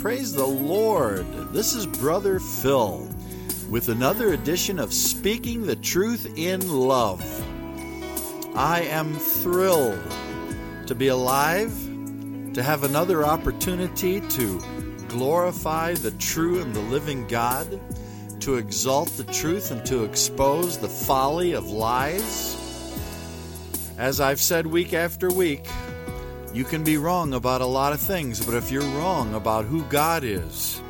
Praise the Lord. This is Brother Phil with another edition of Speaking the Truth in Love. I am thrilled to be alive, to have another opportunity to glorify the true and the living God, to exalt the truth and to expose the folly of lies. As I've said week after week, you can be wrong about a lot of things, but if you're wrong about who God is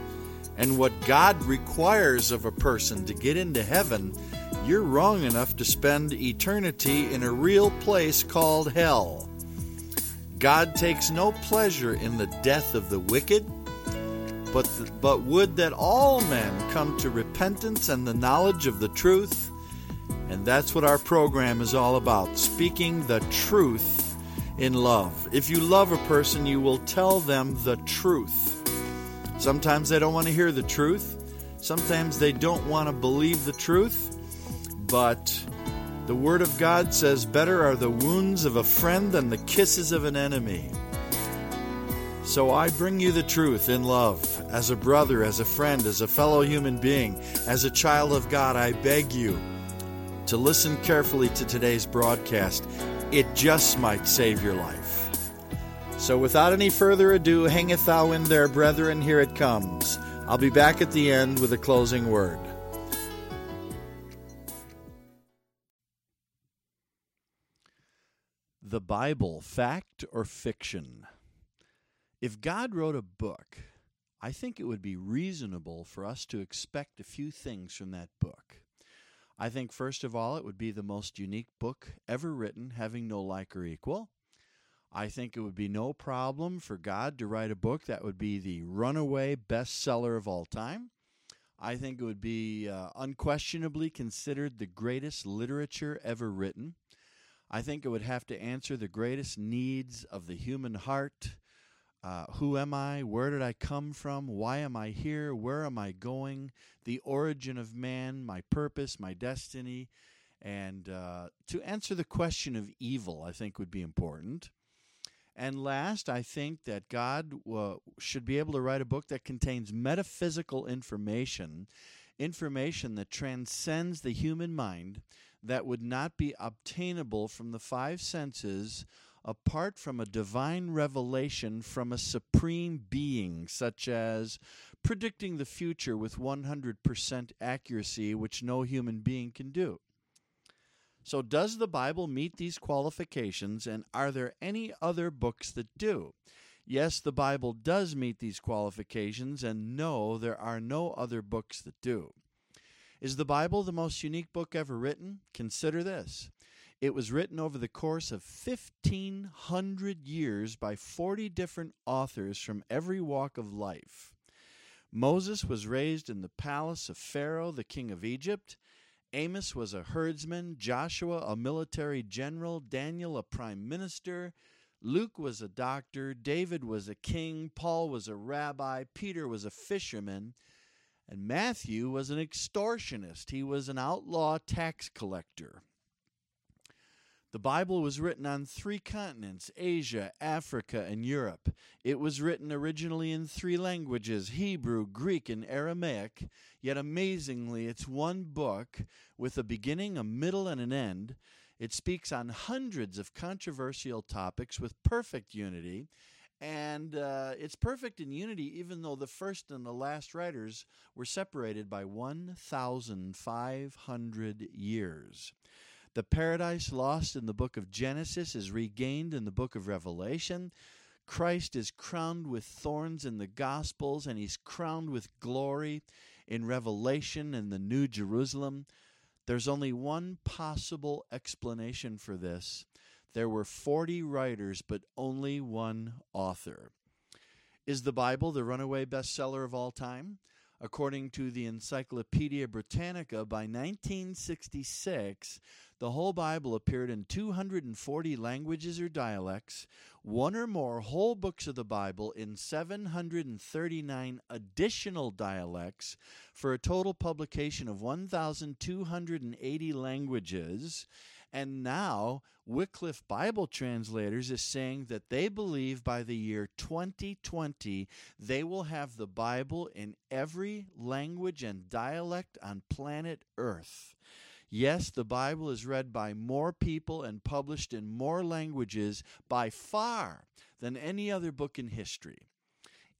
and what God requires of a person to get into heaven, you're wrong enough to spend eternity in a real place called hell. God takes no pleasure in the death of the wicked, but, but would that all men come to repentance and the knowledge of the truth. And that's what our program is all about speaking the truth in love. If you love a person, you will tell them the truth. Sometimes they don't want to hear the truth, sometimes they don't want to believe the truth, but the Word of God says, Better are the wounds of a friend than the kisses of an enemy. So I bring you the truth in love, as a brother, as a friend, as a fellow human being, as a child of God. I beg you to listen carefully to today's broadcast it just might save your life. So, without any further ado, hangeth thou in there, brethren, here it comes. I'll be back at the end with a closing word. The Bible, fact or fiction? If God wrote a book, I think it would be reasonable for us to expect a few things from that book. I think, first of all, it would be the most unique book ever written, having no like or equal. I think it would be no problem for God to write a book that would be the runaway bestseller of all time. I think it would be uh, unquestionably considered the greatest literature ever written. I think it would have to answer the greatest needs of the human heart uh, who am I? Where did I come from? Why am I here? Where am I going? The origin of man, my purpose, my destiny. And uh, to answer the question of evil, I think would be important. And last, I think that God uh, should be able to write a book that contains metaphysical information, information that transcends the human mind, that would not be obtainable from the five senses apart from a divine revelation from a supreme being, such as predicting the future with 100% accuracy, which no human being can do. So, does the Bible meet these qualifications, and are there any other books that do? Yes, the Bible does meet these qualifications, and no, there are no other books that do. Is the Bible the most unique book ever written? Consider this. It was written over the course of 1,500 years by 40 different authors from every walk of life. Moses was raised in the palace of Pharaoh, the king of Egypt. Amos was a herdsman, Joshua a military general, Daniel a prime minister, Luke was a doctor, David was a king, Paul was a rabbi, Peter was a fisherman, and Matthew was an extortionist. He was an outlaw tax collector. The Bible was written on three continents Asia, Africa, and Europe. It was written originally in three languages Hebrew, Greek, and Aramaic. Yet amazingly, it's one book with a beginning, a middle, and an end. It speaks on hundreds of controversial topics with perfect unity. And uh, it's perfect in unity, even though the first and the last writers were separated by 1,500 years. The paradise lost in the book of Genesis is regained in the book of Revelation. Christ is crowned with thorns in the Gospels, and he's crowned with glory in Revelation and the New Jerusalem. There's only one possible explanation for this. There were 40 writers, but only one author. Is the Bible the runaway bestseller of all time? According to the Encyclopedia Britannica, by 1966, the whole Bible appeared in 240 languages or dialects, one or more whole books of the Bible in 739 additional dialects, for a total publication of 1,280 languages. And now Wycliffe Bible Translators is saying that they believe by the year 2020 they will have the Bible in every language and dialect on planet Earth. Yes, the Bible is read by more people and published in more languages by far than any other book in history.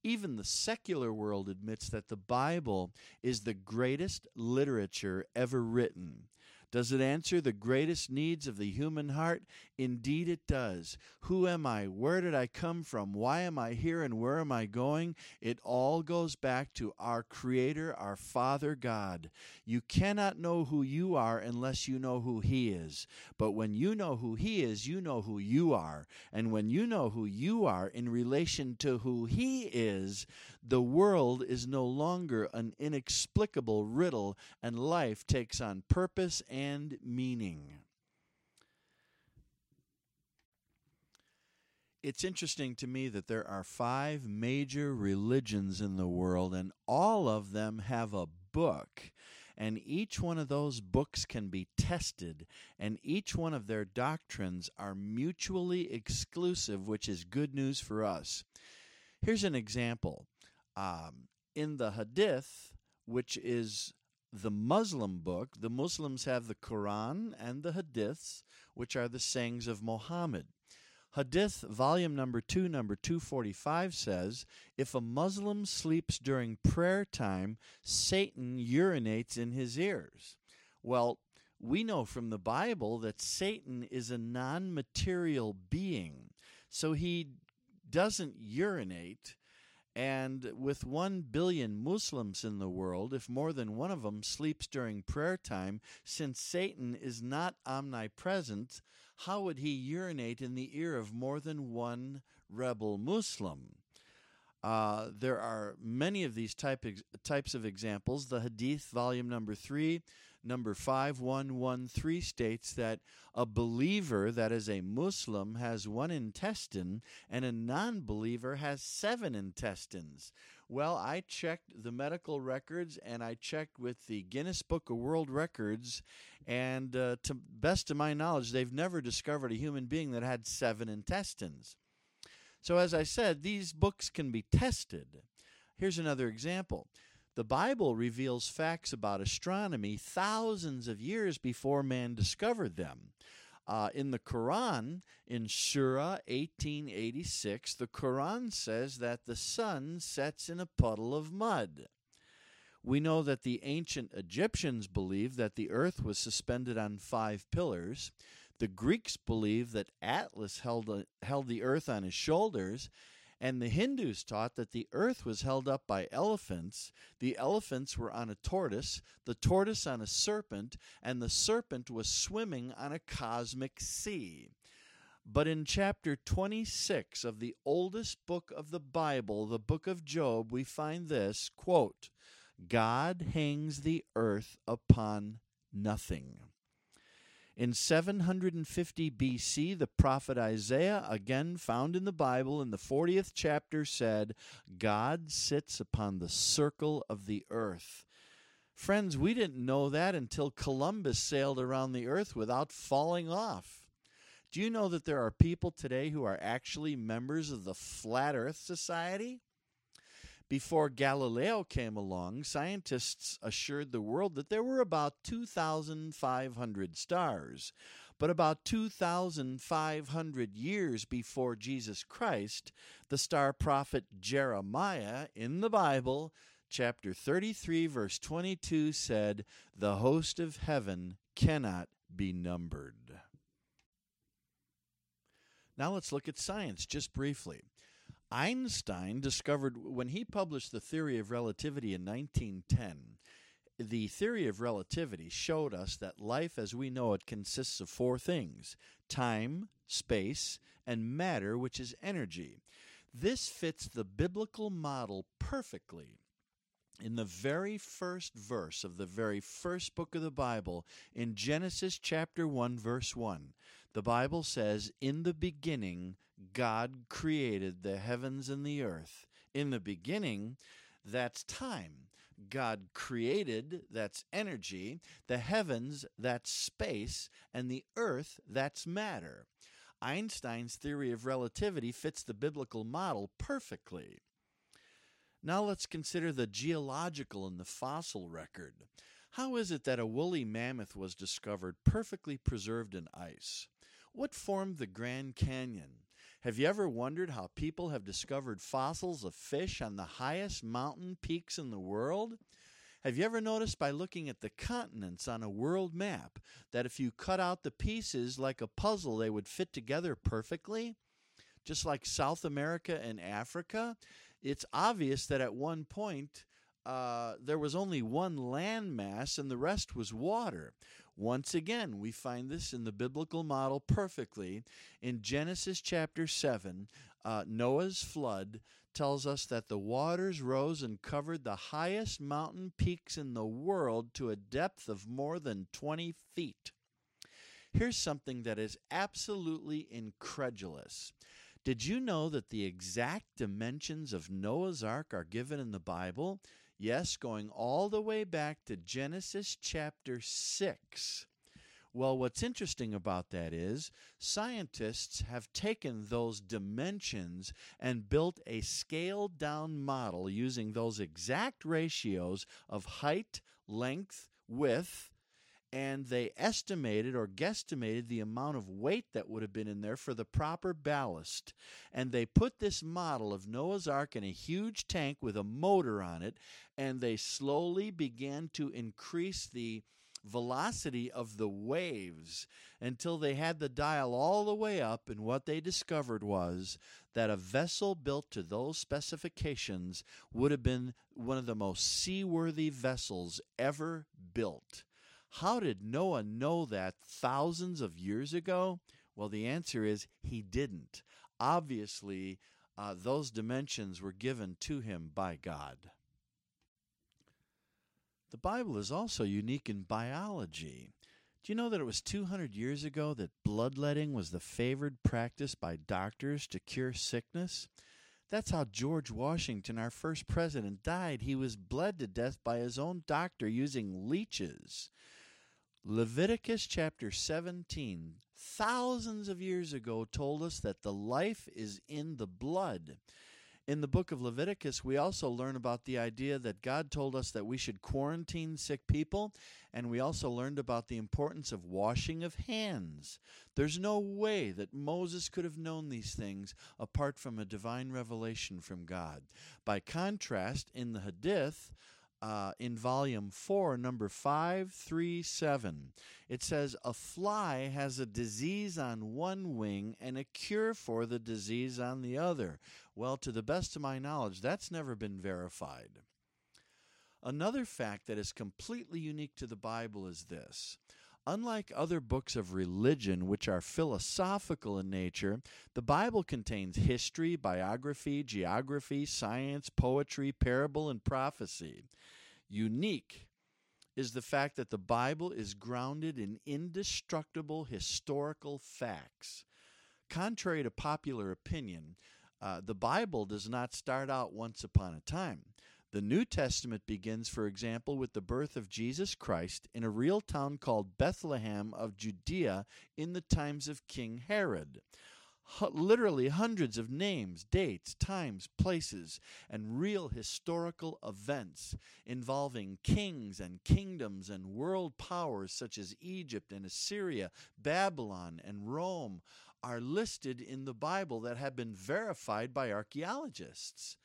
Even the secular world admits that the Bible is the greatest literature ever written. Does it answer the greatest needs of the human heart? Indeed, it does. Who am I? Where did I come from? Why am I here and where am I going? It all goes back to our Creator, our Father God. You cannot know who you are unless you know who He is. But when you know who He is, you know who you are. And when you know who you are in relation to who He is, the world is no longer an inexplicable riddle, and life takes on purpose and meaning. It's interesting to me that there are five major religions in the world, and all of them have a book. And each one of those books can be tested, and each one of their doctrines are mutually exclusive, which is good news for us. Here's an example um, in the Hadith, which is the Muslim book, the Muslims have the Quran and the Hadiths, which are the sayings of Muhammad. Hadith, volume number 2, number 245 says If a Muslim sleeps during prayer time, Satan urinates in his ears. Well, we know from the Bible that Satan is a non material being, so he doesn't urinate and with 1 billion Muslims in the world, if more than one of them sleeps during prayer time, since Satan is not omnipresent, how would he urinate in the ear of more than one rebel Muslim? Uh, there are many of these type types of examples. The Hadith, volume number three, number 5113 states that a believer, that is a Muslim, has one intestine and a non believer has seven intestines. Well, I checked the medical records and I checked with the Guinness Book of World Records, and uh, to best of my knowledge, they've never discovered a human being that had seven intestines. So, as I said, these books can be tested. Here's another example. The Bible reveals facts about astronomy thousands of years before man discovered them. Uh, in the Quran, in Surah 1886, the Quran says that the sun sets in a puddle of mud. We know that the ancient Egyptians believed that the earth was suspended on five pillars. The Greeks believed that Atlas held, a, held the earth on his shoulders, and the Hindus taught that the earth was held up by elephants. The elephants were on a tortoise, the tortoise on a serpent, and the serpent was swimming on a cosmic sea. But in chapter 26 of the oldest book of the Bible, the book of Job, we find this quote, God hangs the earth upon nothing. In 750 BC, the prophet Isaiah, again found in the Bible in the 40th chapter, said, God sits upon the circle of the earth. Friends, we didn't know that until Columbus sailed around the earth without falling off. Do you know that there are people today who are actually members of the Flat Earth Society? Before Galileo came along, scientists assured the world that there were about 2,500 stars. But about 2,500 years before Jesus Christ, the star prophet Jeremiah in the Bible, chapter 33, verse 22, said, The host of heaven cannot be numbered. Now let's look at science just briefly. Einstein discovered when he published the theory of relativity in 1910, the theory of relativity showed us that life as we know it consists of four things time, space, and matter, which is energy. This fits the biblical model perfectly. In the very first verse of the very first book of the Bible, in Genesis chapter 1, verse 1, the Bible says, In the beginning, God created the heavens and the earth. In the beginning, that's time. God created, that's energy, the heavens, that's space, and the earth, that's matter. Einstein's theory of relativity fits the biblical model perfectly. Now let's consider the geological and the fossil record. How is it that a woolly mammoth was discovered perfectly preserved in ice? What formed the Grand Canyon? Have you ever wondered how people have discovered fossils of fish on the highest mountain peaks in the world? Have you ever noticed by looking at the continents on a world map that if you cut out the pieces like a puzzle, they would fit together perfectly? Just like South America and Africa, it's obvious that at one point uh, there was only one land mass and the rest was water. Once again, we find this in the biblical model perfectly. In Genesis chapter 7, uh, Noah's flood tells us that the waters rose and covered the highest mountain peaks in the world to a depth of more than 20 feet. Here's something that is absolutely incredulous. Did you know that the exact dimensions of Noah's Ark are given in the Bible? Yes, going all the way back to Genesis chapter 6. Well, what's interesting about that is scientists have taken those dimensions and built a scaled down model using those exact ratios of height, length, width, and they estimated or guesstimated the amount of weight that would have been in there for the proper ballast. And they put this model of Noah's Ark in a huge tank with a motor on it, and they slowly began to increase the velocity of the waves until they had the dial all the way up. And what they discovered was that a vessel built to those specifications would have been one of the most seaworthy vessels ever built. How did Noah know that thousands of years ago? Well, the answer is he didn't. Obviously, uh, those dimensions were given to him by God. The Bible is also unique in biology. Do you know that it was 200 years ago that bloodletting was the favored practice by doctors to cure sickness? That's how George Washington, our first president, died. He was bled to death by his own doctor using leeches. Leviticus chapter 17, thousands of years ago, told us that the life is in the blood. In the book of Leviticus, we also learn about the idea that God told us that we should quarantine sick people, and we also learned about the importance of washing of hands. There's no way that Moses could have known these things apart from a divine revelation from God. By contrast, in the Hadith, uh, in volume 4, number 537. It says, A fly has a disease on one wing and a cure for the disease on the other. Well, to the best of my knowledge, that's never been verified. Another fact that is completely unique to the Bible is this. Unlike other books of religion, which are philosophical in nature, the Bible contains history, biography, geography, science, poetry, parable, and prophecy. Unique is the fact that the Bible is grounded in indestructible historical facts. Contrary to popular opinion, uh, the Bible does not start out once upon a time. The New Testament begins, for example, with the birth of Jesus Christ in a real town called Bethlehem of Judea in the times of King Herod. H- literally hundreds of names, dates, times, places, and real historical events involving kings and kingdoms and world powers such as Egypt and Assyria, Babylon and Rome are listed in the Bible that have been verified by archaeologists.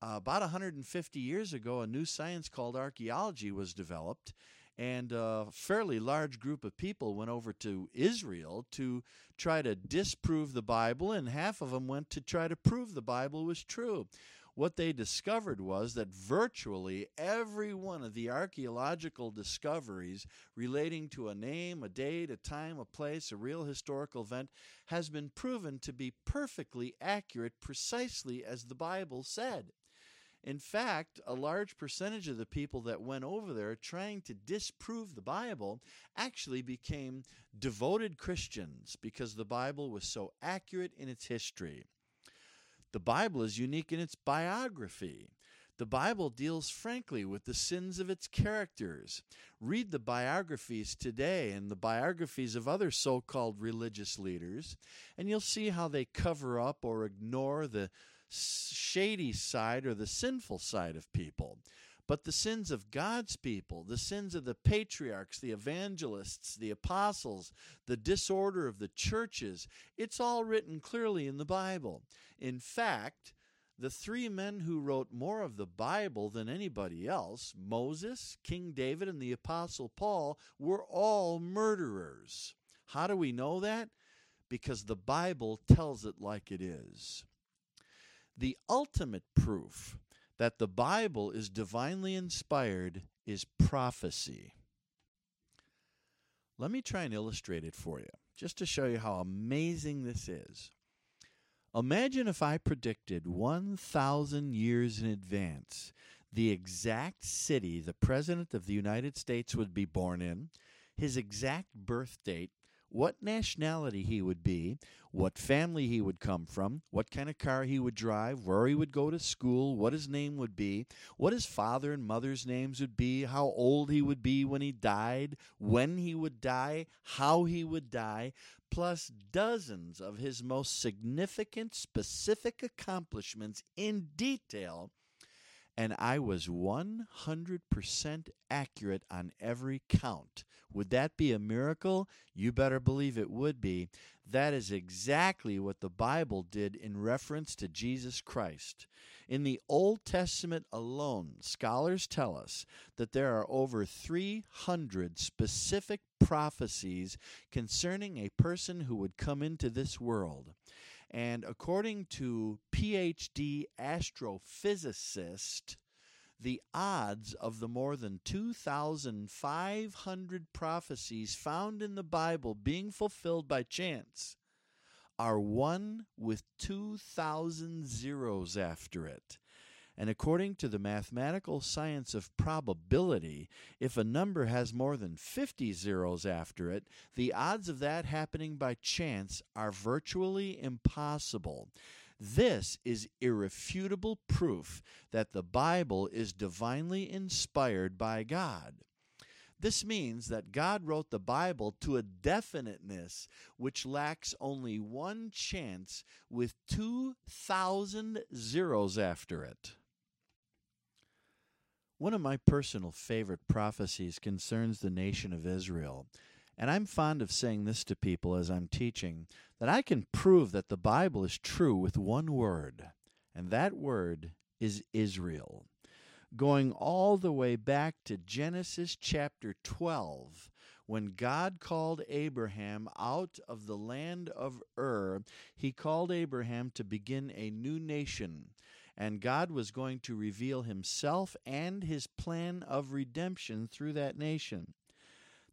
Uh, about 150 years ago, a new science called archaeology was developed, and a fairly large group of people went over to Israel to try to disprove the Bible, and half of them went to try to prove the Bible was true. What they discovered was that virtually every one of the archaeological discoveries relating to a name, a date, a time, a place, a real historical event has been proven to be perfectly accurate, precisely as the Bible said. In fact, a large percentage of the people that went over there trying to disprove the Bible actually became devoted Christians because the Bible was so accurate in its history. The Bible is unique in its biography. The Bible deals frankly with the sins of its characters. Read the biographies today and the biographies of other so called religious leaders, and you'll see how they cover up or ignore the shady side or the sinful side of people. But the sins of God's people, the sins of the patriarchs, the evangelists, the apostles, the disorder of the churches, it's all written clearly in the Bible. In fact, the three men who wrote more of the Bible than anybody else, Moses, King David, and the Apostle Paul, were all murderers. How do we know that? Because the Bible tells it like it is. The ultimate proof that the Bible is divinely inspired is prophecy. Let me try and illustrate it for you, just to show you how amazing this is. Imagine if I predicted 1,000 years in advance the exact city the President of the United States would be born in, his exact birth date, what nationality he would be, what family he would come from, what kind of car he would drive, where he would go to school, what his name would be, what his father and mother's names would be, how old he would be when he died, when he would die, how he would die, plus dozens of his most significant specific accomplishments in detail and I was 100% accurate on every count. Would that be a miracle? You better believe it would be. That is exactly what the Bible did in reference to Jesus Christ. In the Old Testament alone, scholars tell us that there are over 300 specific prophecies concerning a person who would come into this world. And according to PhD astrophysicist, the odds of the more than 2,500 prophecies found in the Bible being fulfilled by chance are one with 2,000 zeros after it. And according to the mathematical science of probability, if a number has more than 50 zeros after it, the odds of that happening by chance are virtually impossible. This is irrefutable proof that the Bible is divinely inspired by God. This means that God wrote the Bible to a definiteness which lacks only one chance with 2,000 zeros after it. One of my personal favorite prophecies concerns the nation of Israel. And I'm fond of saying this to people as I'm teaching that I can prove that the Bible is true with one word, and that word is Israel. Going all the way back to Genesis chapter 12, when God called Abraham out of the land of Ur, he called Abraham to begin a new nation and God was going to reveal himself and his plan of redemption through that nation.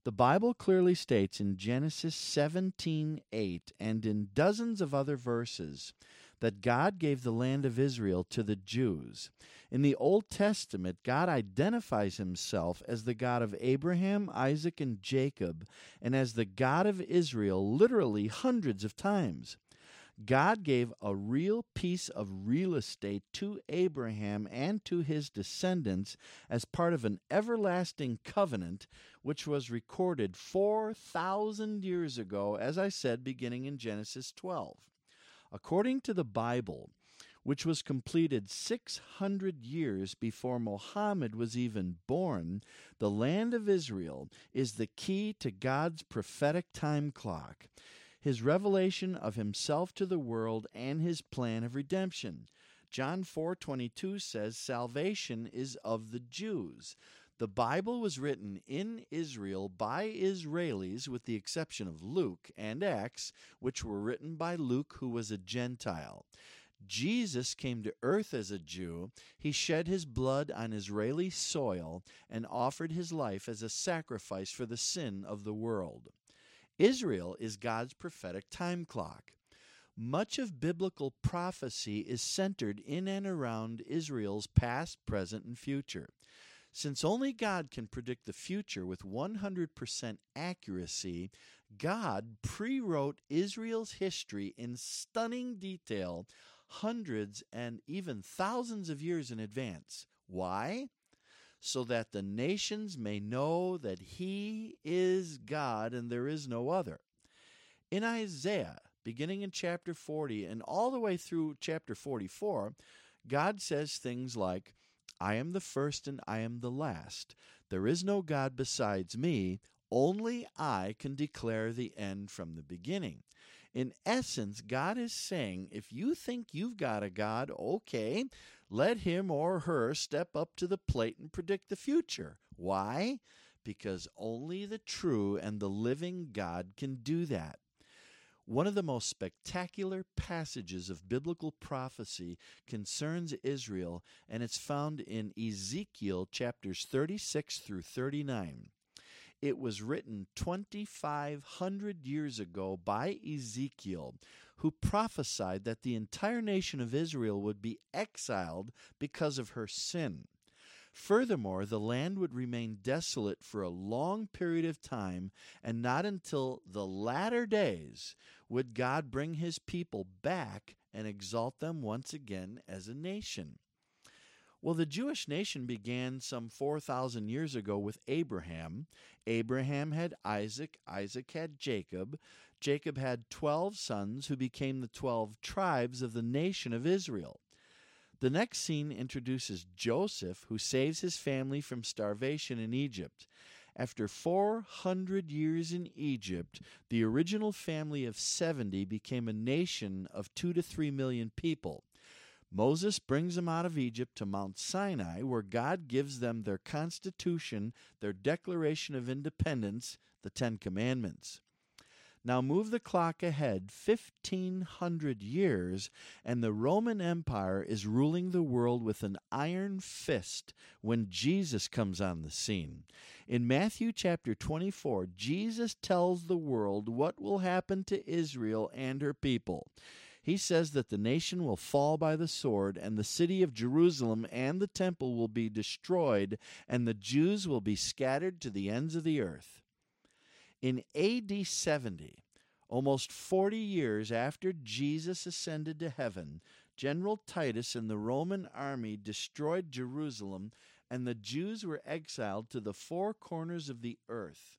The Bible clearly states in Genesis 17:8 and in dozens of other verses that God gave the land of Israel to the Jews. In the Old Testament, God identifies himself as the God of Abraham, Isaac, and Jacob, and as the God of Israel literally hundreds of times. God gave a real piece of real estate to Abraham and to his descendants as part of an everlasting covenant, which was recorded 4,000 years ago, as I said, beginning in Genesis 12. According to the Bible, which was completed 600 years before Mohammed was even born, the land of Israel is the key to God's prophetic time clock his revelation of himself to the world and his plan of redemption. John 4:22 says salvation is of the Jews. The Bible was written in Israel by Israelis with the exception of Luke and Acts, which were written by Luke who was a Gentile. Jesus came to earth as a Jew. He shed his blood on Israeli soil and offered his life as a sacrifice for the sin of the world. Israel is God's prophetic time clock. Much of biblical prophecy is centered in and around Israel's past, present, and future. Since only God can predict the future with 100% accuracy, God pre wrote Israel's history in stunning detail hundreds and even thousands of years in advance. Why? So that the nations may know that He is God and there is no other. In Isaiah, beginning in chapter 40 and all the way through chapter 44, God says things like, I am the first and I am the last. There is no God besides me. Only I can declare the end from the beginning. In essence, God is saying, if you think you've got a God, okay, let him or her step up to the plate and predict the future. Why? Because only the true and the living God can do that. One of the most spectacular passages of biblical prophecy concerns Israel, and it's found in Ezekiel chapters 36 through 39. It was written 2,500 years ago by Ezekiel, who prophesied that the entire nation of Israel would be exiled because of her sin. Furthermore, the land would remain desolate for a long period of time, and not until the latter days would God bring his people back and exalt them once again as a nation. Well, the Jewish nation began some 4,000 years ago with Abraham. Abraham had Isaac, Isaac had Jacob. Jacob had 12 sons who became the 12 tribes of the nation of Israel. The next scene introduces Joseph, who saves his family from starvation in Egypt. After 400 years in Egypt, the original family of 70 became a nation of 2 to 3 million people. Moses brings them out of Egypt to Mount Sinai, where God gives them their constitution, their declaration of independence, the Ten Commandments. Now move the clock ahead 1500 years, and the Roman Empire is ruling the world with an iron fist when Jesus comes on the scene. In Matthew chapter 24, Jesus tells the world what will happen to Israel and her people. He says that the nation will fall by the sword, and the city of Jerusalem and the temple will be destroyed, and the Jews will be scattered to the ends of the earth. In AD 70, almost 40 years after Jesus ascended to heaven, General Titus and the Roman army destroyed Jerusalem, and the Jews were exiled to the four corners of the earth.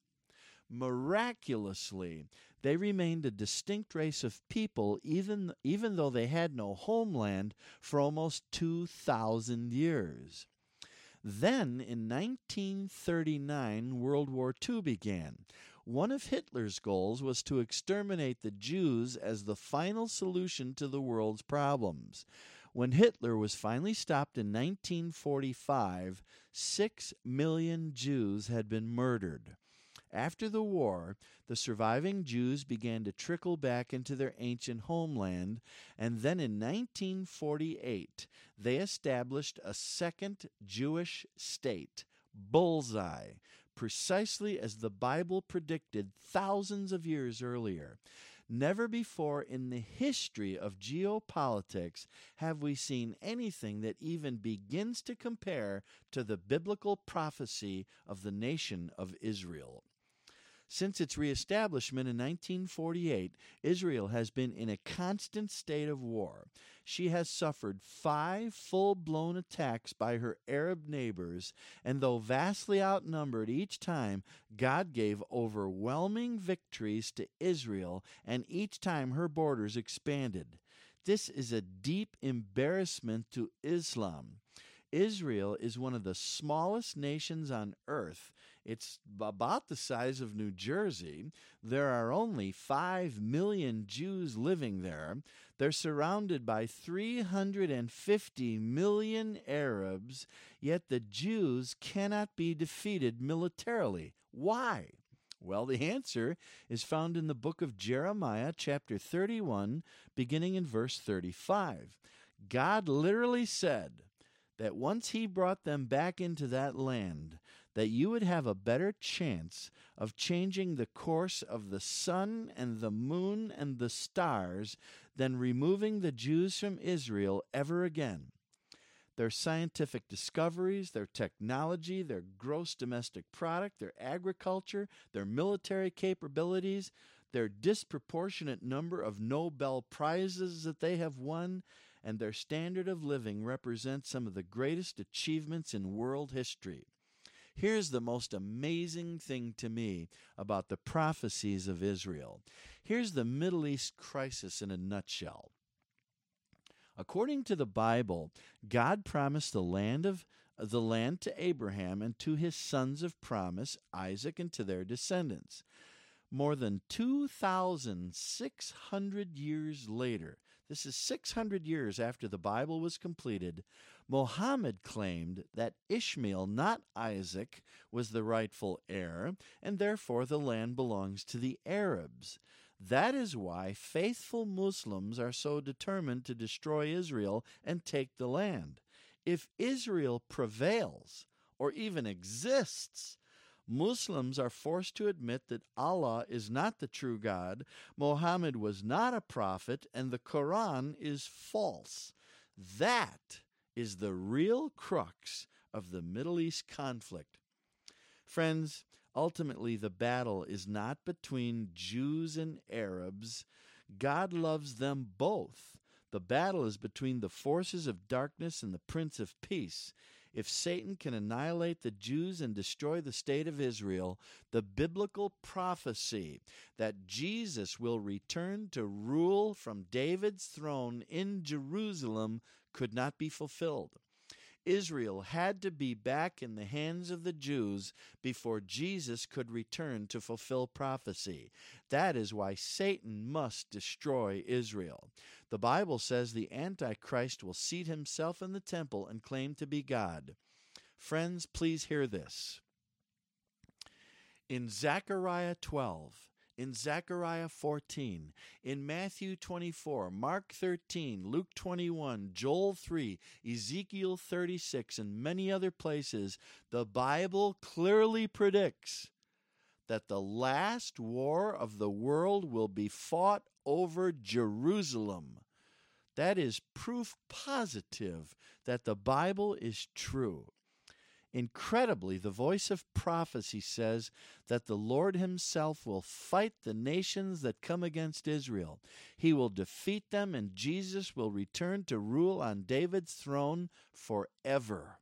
Miraculously, they remained a distinct race of people, even, even though they had no homeland for almost 2,000 years. Then, in 1939, World War II began. One of Hitler's goals was to exterminate the Jews as the final solution to the world's problems. When Hitler was finally stopped in 1945, six million Jews had been murdered. After the war, the surviving Jews began to trickle back into their ancient homeland, and then in 1948, they established a second Jewish state, Bullseye, precisely as the Bible predicted thousands of years earlier. Never before in the history of geopolitics have we seen anything that even begins to compare to the biblical prophecy of the nation of Israel. Since its reestablishment in 1948, Israel has been in a constant state of war. She has suffered five full blown attacks by her Arab neighbors, and though vastly outnumbered each time, God gave overwhelming victories to Israel, and each time her borders expanded. This is a deep embarrassment to Islam. Israel is one of the smallest nations on earth. It's about the size of New Jersey. There are only 5 million Jews living there. They're surrounded by 350 million Arabs, yet the Jews cannot be defeated militarily. Why? Well, the answer is found in the book of Jeremiah, chapter 31, beginning in verse 35. God literally said that once He brought them back into that land, that you would have a better chance of changing the course of the sun and the moon and the stars than removing the Jews from Israel ever again. Their scientific discoveries, their technology, their gross domestic product, their agriculture, their military capabilities, their disproportionate number of Nobel Prizes that they have won, and their standard of living represent some of the greatest achievements in world history. Here's the most amazing thing to me about the prophecies of Israel. Here's the Middle East crisis in a nutshell. According to the Bible, God promised the land of the land to Abraham and to his sons of promise, Isaac, and to their descendants. More than 2,600 years later, this is 600 years after the Bible was completed, Mohammed claimed that Ishmael, not Isaac, was the rightful heir, and therefore the land belongs to the Arabs. That is why faithful Muslims are so determined to destroy Israel and take the land. If Israel prevails, or even exists, Muslims are forced to admit that Allah is not the true God, Mohammed was not a prophet, and the Quran is false. That is the real crux of the Middle East conflict. Friends, Ultimately, the battle is not between Jews and Arabs. God loves them both. The battle is between the forces of darkness and the Prince of Peace. If Satan can annihilate the Jews and destroy the state of Israel, the biblical prophecy that Jesus will return to rule from David's throne in Jerusalem could not be fulfilled. Israel had to be back in the hands of the Jews before Jesus could return to fulfill prophecy. That is why Satan must destroy Israel. The Bible says the Antichrist will seat himself in the temple and claim to be God. Friends, please hear this. In Zechariah 12, in Zechariah 14, in Matthew 24, Mark 13, Luke 21, Joel 3, Ezekiel 36, and many other places, the Bible clearly predicts that the last war of the world will be fought over Jerusalem. That is proof positive that the Bible is true. Incredibly, the voice of prophecy says that the Lord Himself will fight the nations that come against Israel. He will defeat them, and Jesus will return to rule on David's throne forever.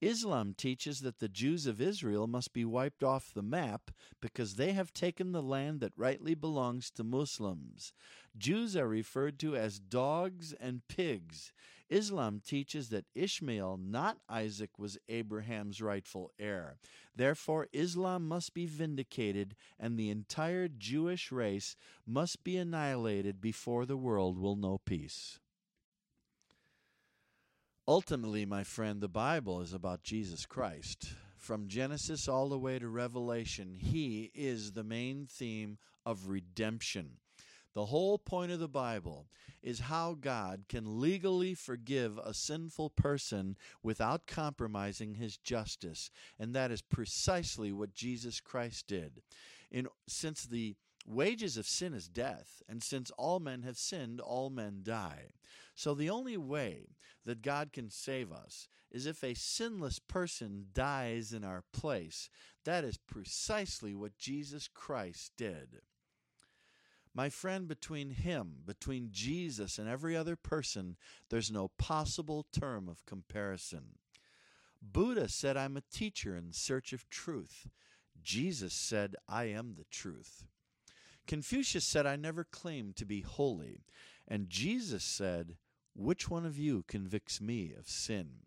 Islam teaches that the Jews of Israel must be wiped off the map because they have taken the land that rightly belongs to Muslims. Jews are referred to as dogs and pigs. Islam teaches that Ishmael, not Isaac, was Abraham's rightful heir. Therefore, Islam must be vindicated, and the entire Jewish race must be annihilated before the world will know peace. Ultimately, my friend, the Bible is about Jesus Christ. From Genesis all the way to Revelation, He is the main theme of redemption. The whole point of the Bible is how God can legally forgive a sinful person without compromising his justice. And that is precisely what Jesus Christ did. In, since the wages of sin is death, and since all men have sinned, all men die. So the only way that God can save us is if a sinless person dies in our place. That is precisely what Jesus Christ did. My friend, between him, between Jesus, and every other person, there's no possible term of comparison. Buddha said, I'm a teacher in search of truth. Jesus said, I am the truth. Confucius said, I never claimed to be holy. And Jesus said, Which one of you convicts me of sin?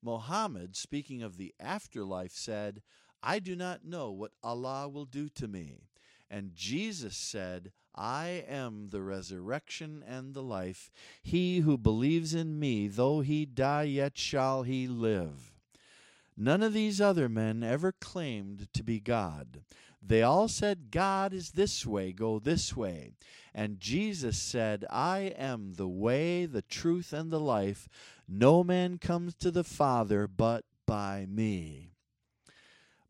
Mohammed, speaking of the afterlife, said, I do not know what Allah will do to me. And Jesus said, I am the resurrection and the life. He who believes in me, though he die, yet shall he live. None of these other men ever claimed to be God. They all said, God is this way, go this way. And Jesus said, I am the way, the truth, and the life. No man comes to the Father but by me.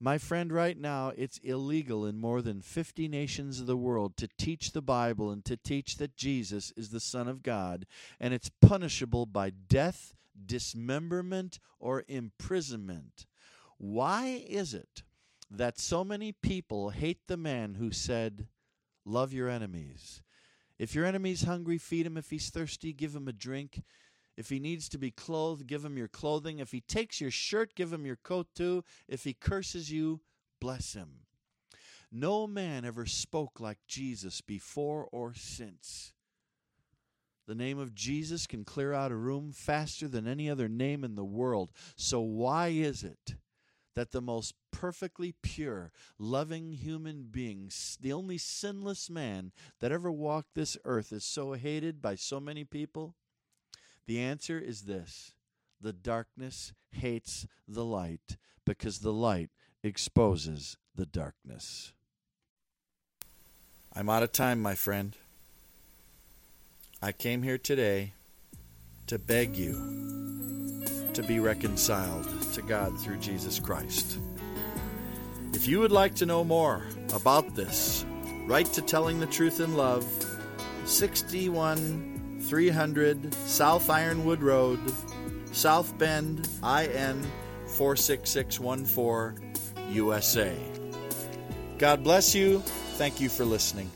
My friend, right now, it's illegal in more than 50 nations of the world to teach the Bible and to teach that Jesus is the Son of God, and it's punishable by death, dismemberment, or imprisonment. Why is it that so many people hate the man who said, Love your enemies? If your enemy's hungry, feed him. If he's thirsty, give him a drink. If he needs to be clothed, give him your clothing. If he takes your shirt, give him your coat too. If he curses you, bless him. No man ever spoke like Jesus before or since. The name of Jesus can clear out a room faster than any other name in the world. So, why is it that the most perfectly pure, loving human being, the only sinless man that ever walked this earth, is so hated by so many people? The answer is this the darkness hates the light because the light exposes the darkness. I'm out of time, my friend. I came here today to beg you to be reconciled to God through Jesus Christ. If you would like to know more about this, write to Telling the Truth in Love, 61 300 South Ironwood Road, South Bend, IN 46614, USA. God bless you. Thank you for listening.